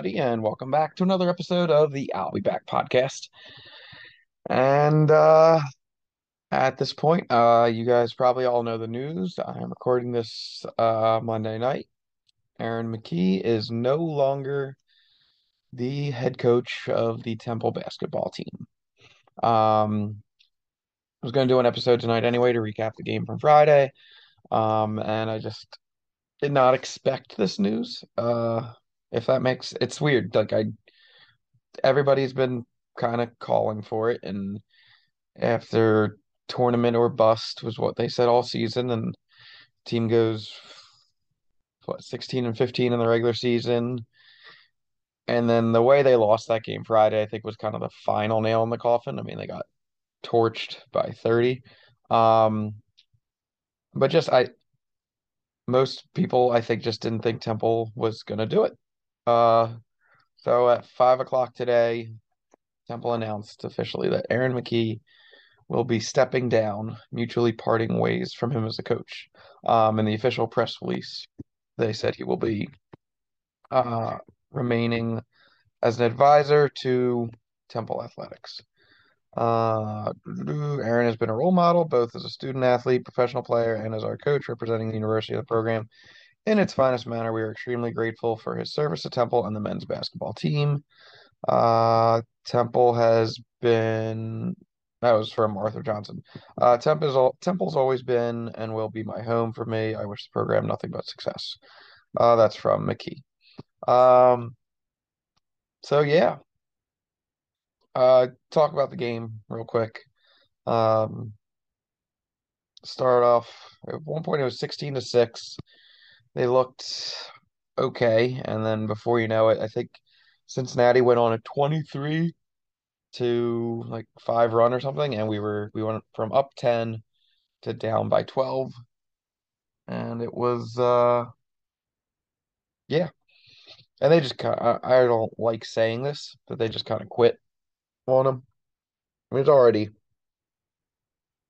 everybody, and welcome back to another episode of the I'll Be Back podcast. And uh, at this point, uh, you guys probably all know the news. I'm recording this uh, Monday night. Aaron McKie is no longer the head coach of the Temple basketball team. Um, I was going to do an episode tonight anyway to recap the game from Friday. Um, and I just did not expect this news. Uh, if that makes it's weird. Like I, everybody's been kind of calling for it, and after tournament or bust was what they said all season, and team goes what 16 and 15 in the regular season. And then the way they lost that game Friday, I think was kind of the final nail in the coffin. I mean, they got torched by 30. Um, but just I most people I think just didn't think Temple was gonna do it. Uh, so at five o'clock today, Temple announced officially that Aaron McKie will be stepping down, mutually parting ways from him as a coach. Um, in the official press release, they said he will be uh, remaining as an advisor to Temple Athletics. Uh, Aaron has been a role model both as a student athlete, professional player, and as our coach representing the university of the program in its finest manner. We are extremely grateful for his service to Temple and the men's basketball team. Uh, Temple has been that was from Arthur Johnson. Uh, Temple's all, Temple's always been and will be my home for me. I wish the program nothing but success. Uh, that's from McKie. Um, so yeah. Uh, talk about the game real quick. Um, start off at one point it was 16 to 6. They looked okay, and then before you know it, I think Cincinnati went on a 23 to like five run or something, and we were we went from up 10 to down by 12. And it was uh yeah. And they just kind of, I don't like saying this, but they just kind of quit on them. I mean, it's already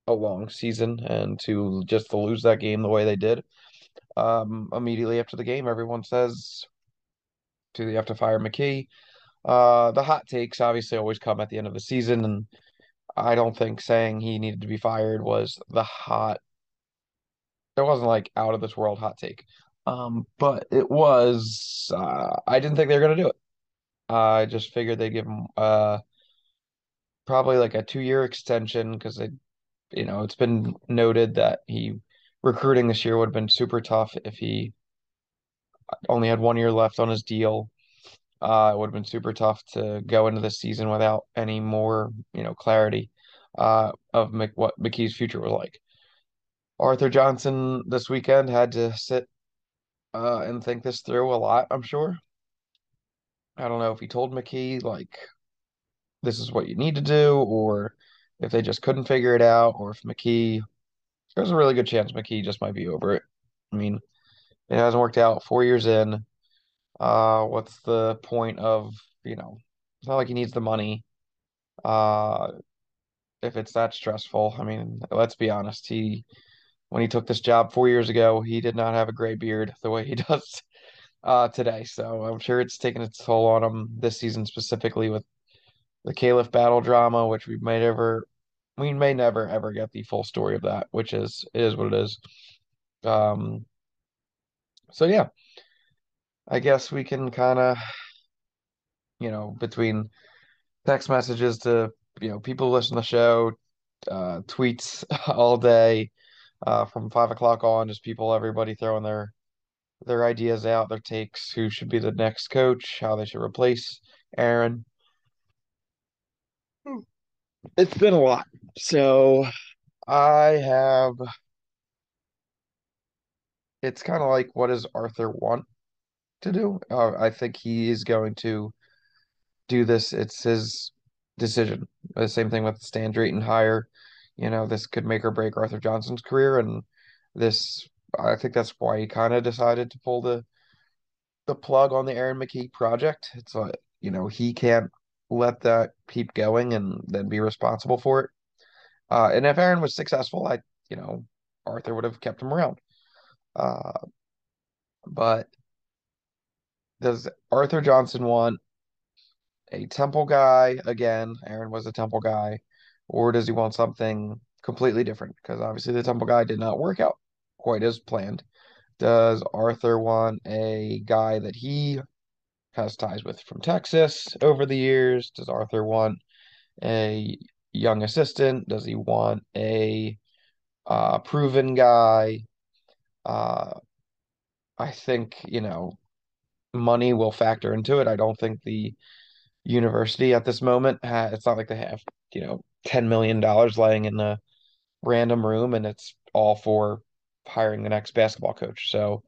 a long season, and to just to lose that game the way they did, um, immediately after the game, everyone says, "Do they have to fire McKie?" Uh, the hot takes obviously always come at the end of the season, and I don't think saying he needed to be fired was the hot. It wasn't like out of this world hot take, um, but it was. Uh, I didn't think they were gonna do it. I just figured they'd give him uh probably like a two year extension because they, you know, it's been noted that he recruiting this year would have been super tough if he only had one year left on his deal. Uh, it would have been super tough to go into the season without any more, you know, clarity uh, of Mc, what McKie's future was like. Arthur Johnson this weekend had to sit uh, and think this through a lot, I'm sure. I don't know if he told McKie, like this is what you need to do, or if they just couldn't figure it out, or if McKie there's a really good chance McKie just might be over it. I mean, it hasn't worked out four years in. Uh, what's the point of, you know, it's not like he needs the money. Uh, if it's that stressful, I mean, let's be honest. He, when he took this job four years ago, he did not have a gray beard the way he does uh, today. So I'm sure it's taken its toll on him this season, specifically with the Khalif Battle drama, which we may never, we may never ever get the full story of that, which is is what it is. Um, so yeah, I guess we can kind of, you know, between text messages to, you know, people listen to the show, uh, tweets all day, uh, from five o'clock on, just people, everybody throwing their their ideas out, their takes, who should be the next coach, how they should replace Aaron. It's been a lot. So I have it's kind of like what does Arthur want to do? Uh, I think he is going to do this. It's his decision. The same thing with the Stan Drayton hire. You know, this could make or break Arthur Johnson's career, and this I think that's why he kind of decided to pull the the plug on the Aaron McKie project. It's like, you know, he can't let that keep going and then be responsible for it. Uh, and if Aaron was successful, I, you know, Arthur would have kept him around. Uh, but does Arthur Johnson want a Temple guy again? Aaron was a Temple guy, or does he want something completely different? Because obviously the Temple guy did not work out quite as planned. Does Arthur want a guy that he has ties with from Texas over the years? Does Arthur want a young assistant? Does he want a uh, proven guy? Uh, I think, you know, money will factor into it. I don't think the university at this moment ha it's not like they have, you know, $10 million laying in a random room and it's all for hiring the next basketball coach. So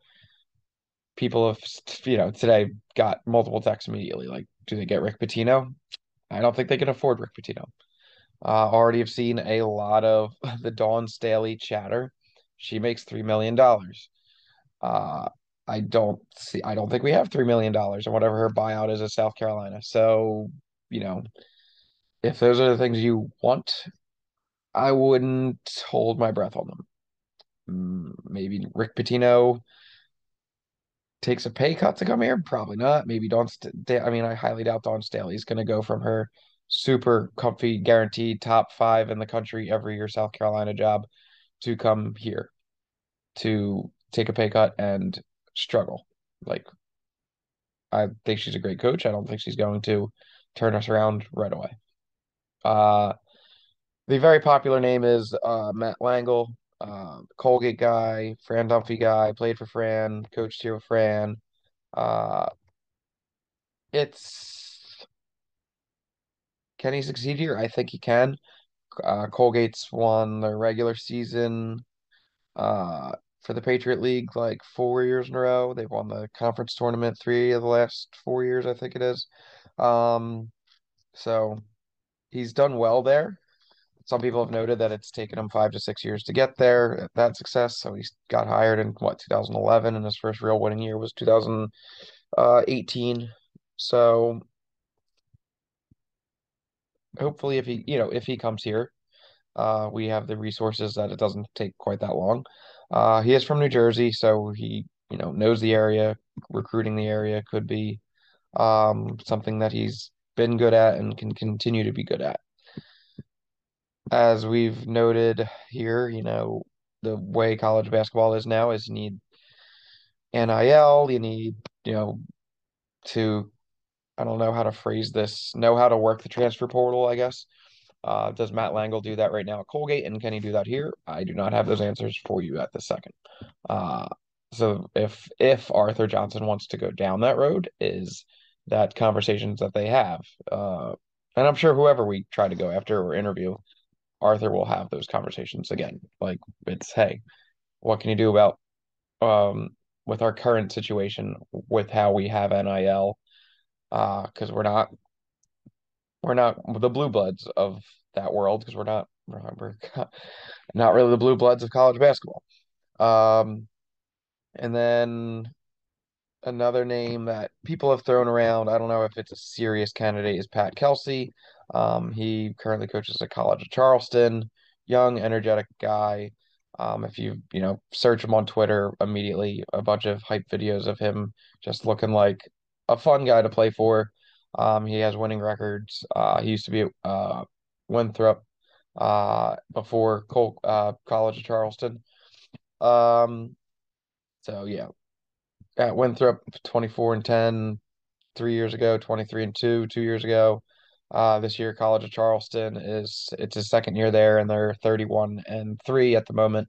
people have, you know, today got multiple texts immediately. Like, do they get Rick Pitino? I don't think they can afford Rick Pitino. Uh, already have seen a lot of the Dawn Staley chatter. She makes $3 million. Uh, I don't see, I don't think we have $3 million or whatever her buyout is at South Carolina. So, you know, if those are the things you want, I wouldn't hold my breath on them. Mm, Maybe Rick Pitino takes a pay cut to come here? Probably not. Maybe Dawn, St I mean, I highly doubt Dawn Staley's going to go from her super comfy, guaranteed top five in the country every year South Carolina job to come here to take a pay cut and struggle. Like, I think she's a great coach. I don't think she's going to turn us around right away. Uh, the very popular name is uh, Matt Langel, uh, Colgate guy, Fran Dunphy guy, played for Fran, coached here with Fran. Uh, it's can he succeed here? I think he can. Uh, Colgate's won the regular season uh, for the Patriot League like four years in a row. They've won the conference tournament three of the last four years, I think it is. Um, so he's done well there. Some people have noted that it's taken him five to six years to get there, that success. So he got hired in what 2011, and his first real winning year was 2018. So hopefully, if he, you know, if he comes here, uh, we have the resources that it doesn't take quite that long. Uh, he is from New Jersey, so he, you know, knows the area. Recruiting the area could be um, something that he's been good at and can continue to be good at. As we've noted here, you know, the way college basketball is now is you need NIL, you need, you know, to, I don't know how to phrase this, know how to work the transfer portal, I guess. Uh, does Matt Langel do that right now at Colgate, and can he do that here? I do not have those answers for you at the second. Uh, so if if Arthur Johnson wants to go down that road, is that conversations that they have, uh, and I'm sure whoever we try to go after or interview, Arthur will have those conversations again. Like it's, hey, what can you do about um with our current situation with how we have NIL? Uh, because we're not we're not the blue bloods of that world because we're not we're not really the blue bloods of college basketball. Um, and then another name that people have thrown around, I don't know if it's a serious candidate, is Pat Kelsey. Um, he currently coaches at College of Charleston, young, energetic guy. Um, if you you know search him on Twitter, immediately a bunch of hype videos of him just looking like a fun guy to play for. Um, he has winning records. Uh, he used to be uh, Winthrop uh, before Cole, uh, College of Charleston. Um, so yeah, at Winthrop, 24 and 10, three years ago, 23 and 2, two years ago. Uh, this year, College of Charleston is it's his second year there, and they're 31 and 3 at the moment.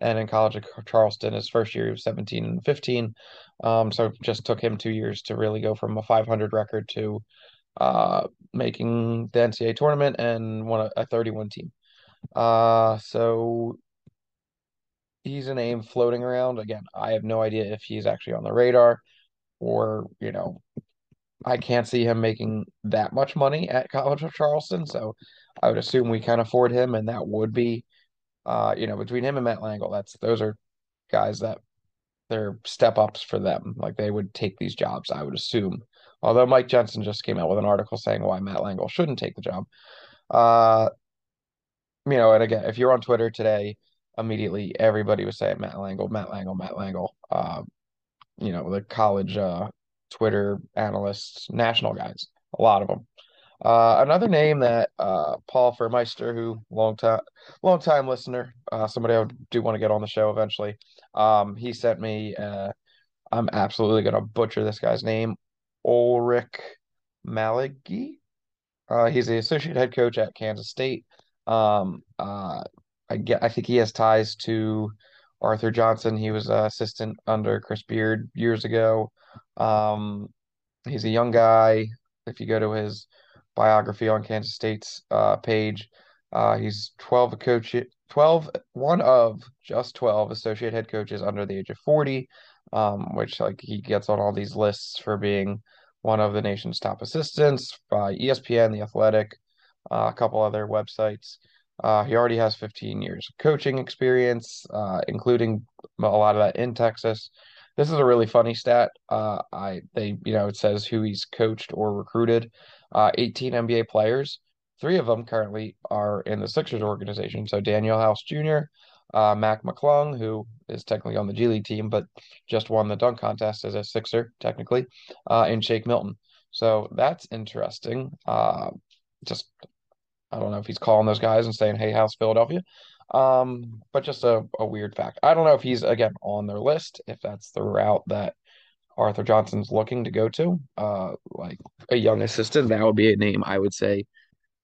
And in College of Charleston, his first year, he was 17 and 15. Um, so just took him two years to really go from a 500 record to uh, making the NCAA tournament and won a, a 31 team. Uh, so he's a name floating around. Again, I have no idea if he's actually on the radar or, you know, I can't see him making that much money at College of Charleston. So I would assume we can afford him, and that would be, uh, you know, between him and Matt Langel, that's those are guys that they're step ups for them. Like they would take these jobs, I would assume. Although Mike Jensen just came out with an article saying why Matt Langel shouldn't take the job. Uh, you know, and again, if you're on Twitter today, immediately everybody was saying Matt Langel, Matt Langel, Matt Langel. Uh, you know, the college uh Twitter analysts, national guys, a lot of them. Uh, another name that uh, Paul Furmeister, who long time long time listener, uh, somebody I do want to get on the show eventually. Um, he sent me. Uh, I'm absolutely gonna butcher this guy's name, Ulric Maligi. Uh, he's the associate head coach at Kansas State. Um, I get, I think he has ties to Arthur Johnson. He was an assistant under Chris Beard years ago. Um, he's a young guy. If you go to his biography on Kansas State's uh, page, uh, he's 12 coach 12 one of just 12 associate head coaches under the age of 40, um, which like he gets on all these lists for being one of the nation's top assistants by ESPN, The Athletic, uh, a couple other websites. Uh, he already has 15 years of coaching experience, uh, including a lot of that in Texas. This is a really funny stat. Uh, I they you know it says who he's coached or recruited. Uh, 18 NBA players. Three of them currently are in the Sixers organization. So Daniel House Jr., uh, Mac McClung, who is technically on the G League team, but just won the dunk contest as a Sixer, technically, uh, and Shake Milton. So that's interesting. Just I don't know if he's calling those guys and saying, "Hey, how's Philadelphia?" Um, but just a, a weird fact. I don't know if he's again on their list, if that's the route that Arthur Johnson's looking to go to. Uh, like a young assistant, that would be a name I would say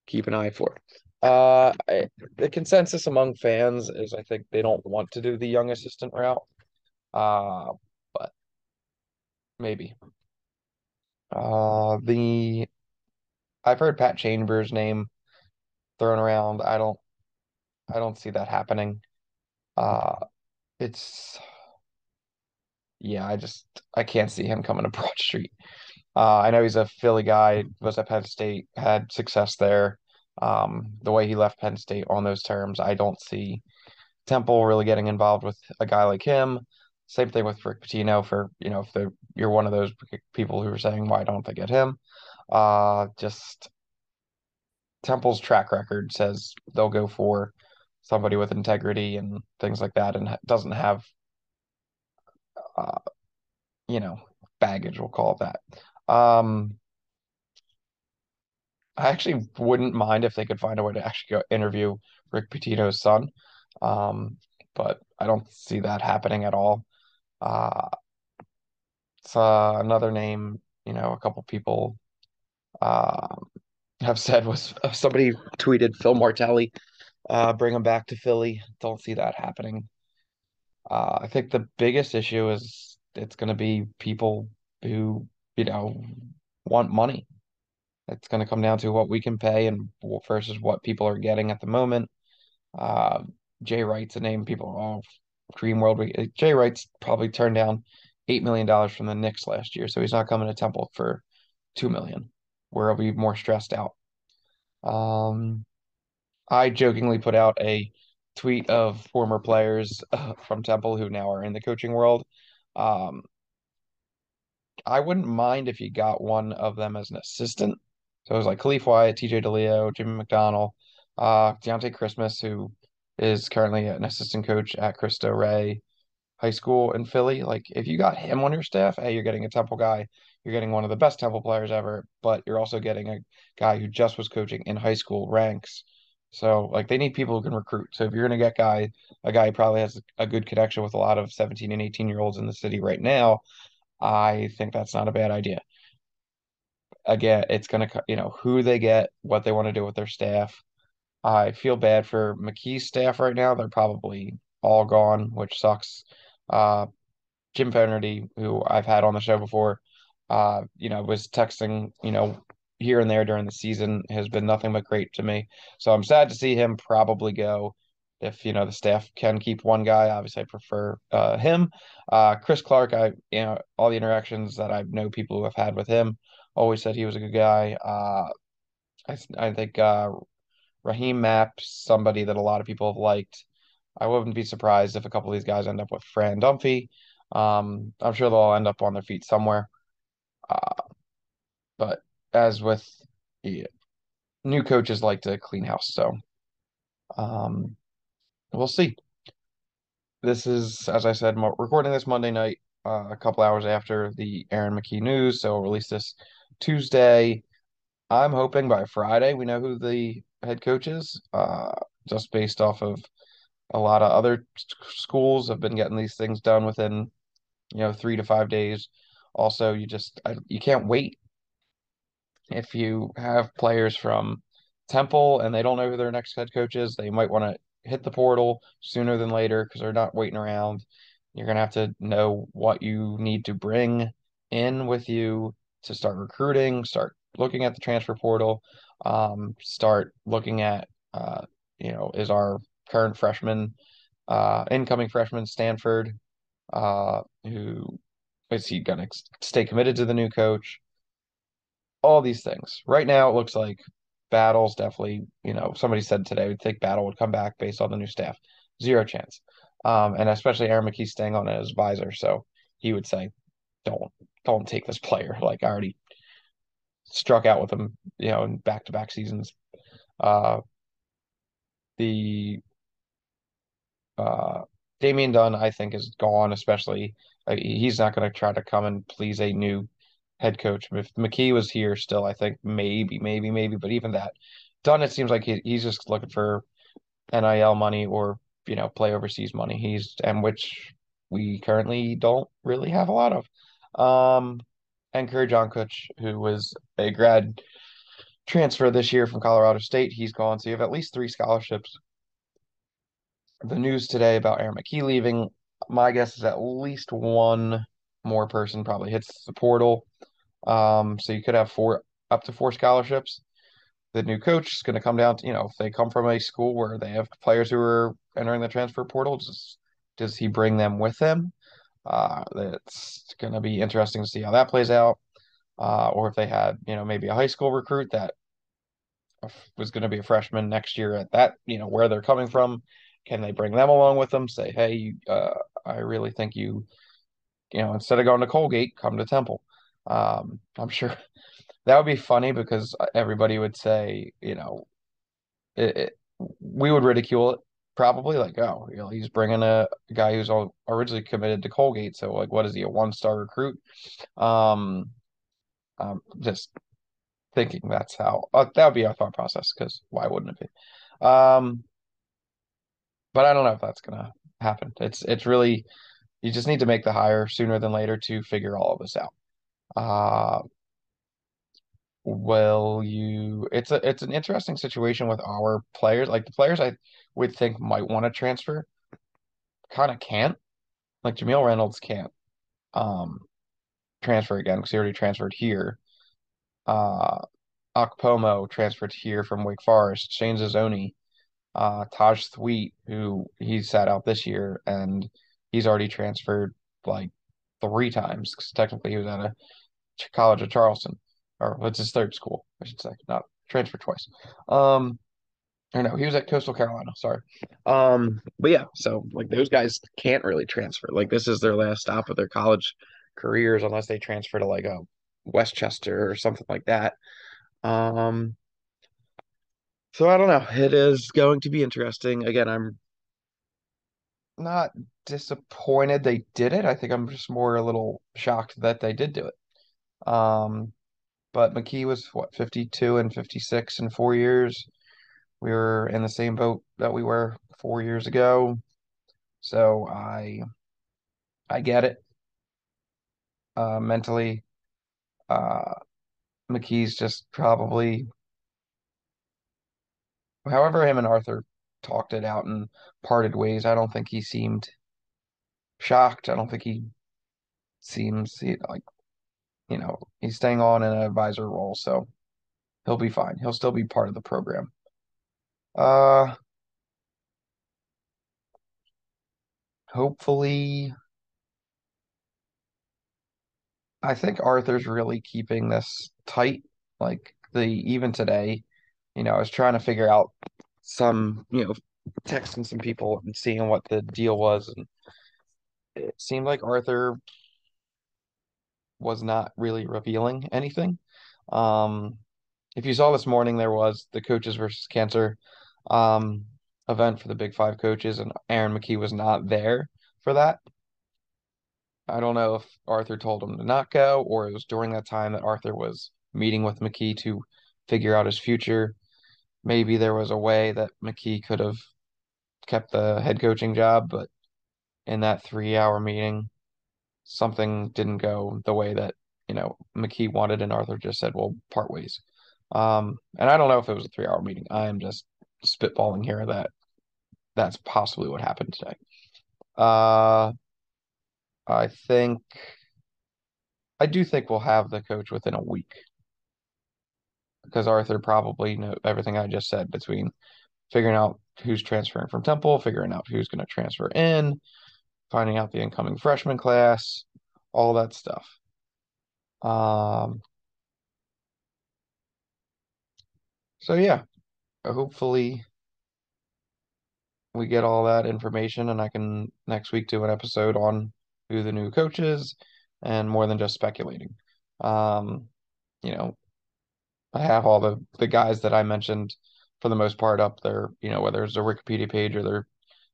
keep an eye for. Uh, I, the consensus among fans is I think they don't want to do the young assistant route. Uh, but maybe. Uh, the I've heard Pat Chambers' name thrown around. I don't I don't see that happening. Uh, it's yeah, I just I can't see him coming to Broad Street. Uh, I know he's a Philly guy, was at Penn State, had success there. Um, the way he left Penn State on those terms, I don't see Temple really getting involved with a guy like him. Same thing with Rick Pitino for, you know, if you're one of those people who are saying, why don't they get him? Uh, just Temple's track record says they'll go for somebody with integrity and things like that and doesn't have, uh, you know, baggage, we'll call it that. Um, I actually wouldn't mind if they could find a way to actually go interview Rick Pitino's son. Um, but I don't see that happening at all. Uh, it's uh, another name, you know, a couple people uh, have said was uh, somebody tweeted Phil Martelli, uh, bring him back to Philly. Don't see that happening. Uh, I think the biggest issue is it's going to be people who, you know, want money. It's going to come down to what we can pay and versus what people are getting at the moment. Uh, Jay Wright's a name people, oh, Dream World. Jay Wright's probably turned down $8 million from the Knicks last year, so he's not coming to Temple for $2 million, where he'll be more stressed out. Um, I jokingly put out a tweet of former players uh, from Temple who now are in the coaching world. Um, I wouldn't mind if you got one of them as an assistant. So it was like Khalif Wyatt, TJ DiLeo, Jimmy McDonnell, uh, Dionte Christmas, who is currently an assistant coach at Cristo Rey High School in Philly. Like, if you got him on your staff, hey, you're getting a Temple guy. You're getting one of the best Temple players ever, but you're also getting a guy who just was coaching in high school ranks. So, like, they need people who can recruit. So, if you're going to get guy, a guy who probably has a good connection with a lot of 17 and 18 year olds in the city right now, I think that's not a bad idea. Again, it's going to, you know, who they get, what they want to do with their staff. I feel bad for McKie's staff right now. They're probably all gone, which sucks. Uh, Jim Fogarty, who I've had on the show before, uh, you know, was texting, you know, here and there during the season has been nothing but great to me. So I'm sad to see him probably go. If you know the staff can keep one guy, obviously I prefer uh, him. Uh, Chris Clark, I you know all the interactions that I know people who have had with him always said he was a good guy. Uh, I I think uh, Raheem Maps, somebody that a lot of people have liked. I wouldn't be surprised if a couple of these guys end up with Fran Dunphy. Um, I'm sure they'll all end up on their feet somewhere. Uh, but as with yeah, new coaches like to clean house, so um, we'll see. This is, as I said, recording this Monday night. uh, a couple hours after the Aaron McKie news, so we'll release this Tuesday. I'm hoping by Friday we know who the head coach is, uh, just based off of a lot of other schools have been getting these things done within, you know, three to five days. Also, you just you can't wait if you have players from Temple and they don't know who their next head coach is, they might want to hit the portal sooner than later because they're not waiting around. You're going to have to know what you need to bring in with you to start recruiting, start looking at the transfer portal, um, start looking at, uh, you know, is our current freshman, uh, incoming freshman Stanford, uh, who is he going to stay committed to the new coach? all these things. Right now, it looks like Battle's definitely, you know, somebody said today would think Battle would come back based on the new staff. Zero chance. Um, and especially Aaron McKie staying on as advisor. So he would say, don't, don't take this player. Like I already struck out with him, you know, in back to back seasons. Uh, the, uh, Damian Dunn, I think, is gone, especially. He's not going to try to come and please a new head coach. If McKie was here still, I think maybe, maybe, maybe, but even that, done. it seems like he, he's just looking for NIL money or, you know, play overseas money. He's, and which we currently don't really have a lot of. Um, and Kur Jongkuch, who was a grad transfer this year from Colorado State, he's gone. So you have at least three scholarships. The news today about Aaron McKie leaving, my guess is at least one more person probably hits the portal. Um, so you could have four up to four scholarships. The new coach is going to come down to, you know, if they come from a school where they have players who are entering the transfer portal, does, does he bring them with him? Uh, going to be interesting to see how that plays out. Uh, or if they had, you know, maybe a high school recruit that was going to be a freshman next year at that, you know, where they're coming from. Can they bring them along with them? Say, hey, uh, I really think you, you know, instead of going to Colgate, come to Temple. Um, I'm sure that would be funny because everybody would say, you know, it, it, we would ridicule it probably like, oh, you know, he's bringing a guy who's originally committed to Colgate. So like, what is he, a one-star recruit? Um, I'm just thinking that's how uh, that would be our thought process because why wouldn't it be? Um, but I don't know if that's gonna happen. It's it's really you just need to make the hire sooner than later to figure all of this out. Uh, will you? It's a it's an interesting situation with our players. Like the players I would think might want to transfer, kind of can't. Like Jamille Reynolds can't um transfer again because he already transferred here. Uh, Okpomo transferred here from Wake Forest. Shane Zazzoni, uh, Taj Thweatt, who he sat out this year, and he's already transferred like three times because technically he was at a College of Charleston, or what's his third school, I should say, not transferred twice. Um, or no, he was at Coastal Carolina. Sorry. Um, but yeah, so like those guys can't really transfer. Like this is their last stop of their college careers unless they transfer to like a Westchester or something like that. Um, so I don't know. It is going to be interesting. Again, I'm not disappointed they did it. I think I'm just more a little shocked that they did do it. Um, but McKie was what 52 and 56 in four years. We were in the same boat that we were four years ago. So I I get it. Uh, mentally, uh, McKie's just probably, however, him and Arthur talked it out and parted ways. I don't think he seemed shocked. I don't think he seems like you know, he's staying on in an advisor role, so he'll be fine. He'll still be part of the program. Uh, hopefully, I think Arthur's really keeping this tight. Like the even today, you know, I was trying to figure out some, you know, texting some people and seeing what the deal was, and it seemed like Arthur was not really revealing anything. Um, if you saw this morning, there was the coaches versus cancer um, event for the Big Five coaches, and Aaron McKie was not there for that. I don't know if Arthur told him to not go, or it was during that time that Arthur was meeting with McKie to figure out his future. Maybe there was a way that McKie could have kept the head coaching job, but in that three hour meeting, something didn't go the way that, you know, McKie wanted, and Arthur just said, well, part ways. Um, and I don't know if it was a three hour meeting. I am just spitballing here that that's possibly what happened today. Uh, I think I do think we'll have the coach within a week because Arthur probably know everything I just said between figuring out who's transferring from Temple, figuring out who's going to transfer in, finding out the incoming freshman class, all that stuff. Um, so yeah, hopefully we get all that information and I can next week do an episode on who the new coach is and more than just speculating. Um, you know, I have all the the guys that I mentioned for the most part up there, you know, whether it's a Wikipedia page or their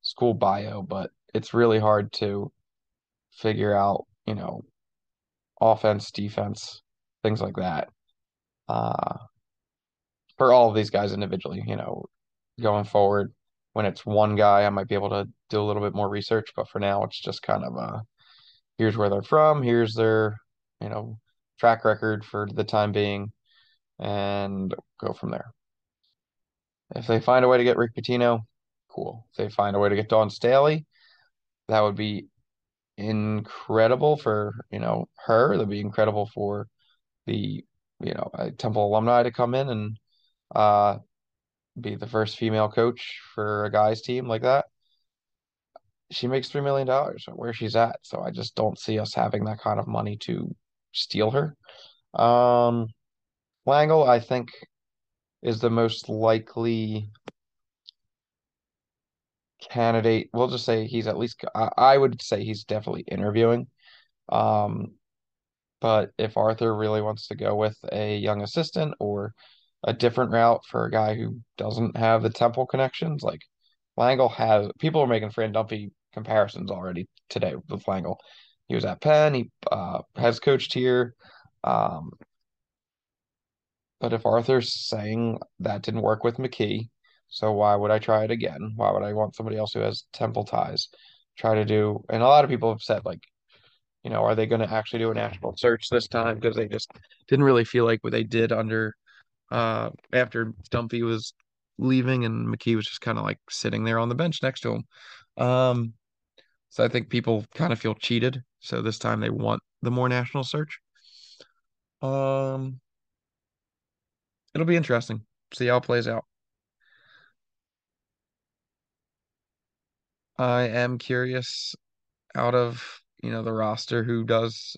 school bio, but it's really hard to figure out, you know, offense, defense, things like that. Uh, for all of these guys individually, you know, going forward, when it's one guy, I might be able to do a little bit more research, but for now, it's just kind of uh, here's where they're from, here's their, you know, track record for the time being, and go from there. If they find a way to get Rick Pitino, cool. If they find a way to get Dawn Staley, that would be incredible for, you know, her. That'd be incredible for the, you know, Temple alumni to come in and uh be the first female coach for a guys team like that. She makes three million dollars where she's at, so I just don't see us having that kind of money to steal her. Um, Langel, I think, is the most likely candidate. We'll just say he's at least. I, I would say he's definitely interviewing. Um, but if Arthur really wants to go with a young assistant or a different route for a guy who doesn't have the Temple connections, like Langel has, people are making Fran Dunphy comparisons already today with Langel. He was at Penn. He uh, has coached here. Um, but if Arthur's saying that didn't work with McKie, so why would I try it again? Why would I want somebody else who has Temple ties try to do? And a lot of people have said like, you know, are they going to actually do a national search this time because they just didn't really feel like what they did under uh after Dunphy was leaving and McKie was just kind of like sitting there on the bench next to him. Um, so I think people kind of feel cheated. So this time they want the more national search. Um, it'll be interesting. See how it plays out. I am curious out of, you know, the roster who does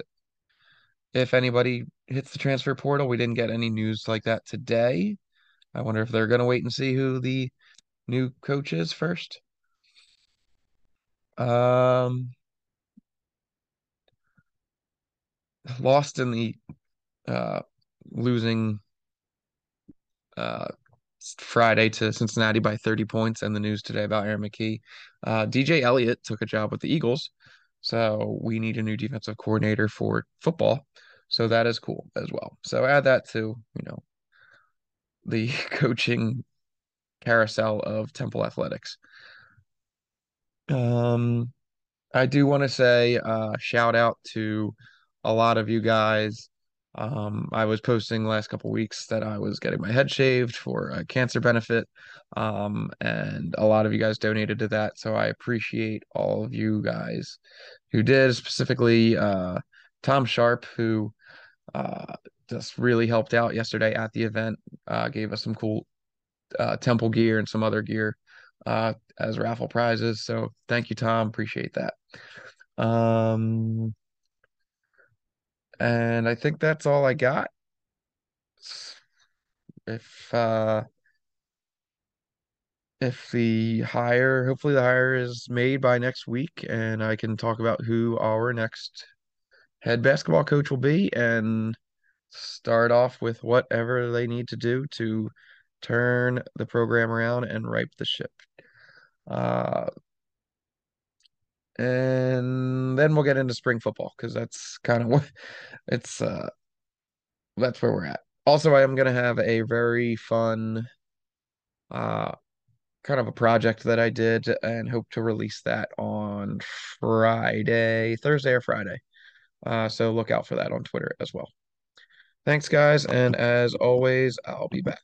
if anybody hits the transfer portal. We didn't get any news like that today. I wonder if they're going to wait and see who the new coach is first. Um, lost in the uh, losing uh, Friday to Cincinnati by 30 points, and the news today about Aaron McKie. Uh, DJ Elliott took a job with the Eagles, so we need a new defensive coordinator for football. So that is cool as well. So add that to you know the coaching carousel of Temple Athletics. Um, I do want to say uh, shout out to a lot of you guys. Um, I was posting last couple weeks that I was getting my head shaved for a cancer benefit, um, and a lot of you guys donated to that. So I appreciate all of you guys who did, specifically uh, Tom Sharp, who uh, just really helped out yesterday at the event, uh, gave us some cool uh, temple gear and some other gear uh, as raffle prizes. So thank you, Tom. Appreciate that. Um, and I think that's all I got. If uh, if the hire, hopefully the hire is made by next week, and I can talk about who our next head basketball coach will be, and start off with whatever they need to do to turn the program around and ripe the ship. Uh, and then we'll get into spring football because that's kind of what it's uh that's where we're at. Also, I am gonna have a very fun uh kind of a project that I did and hope to release that on Friday, Thursday or Friday. Uh, so look out for that on Twitter as well. Thanks, guys, and as always, I'll be back.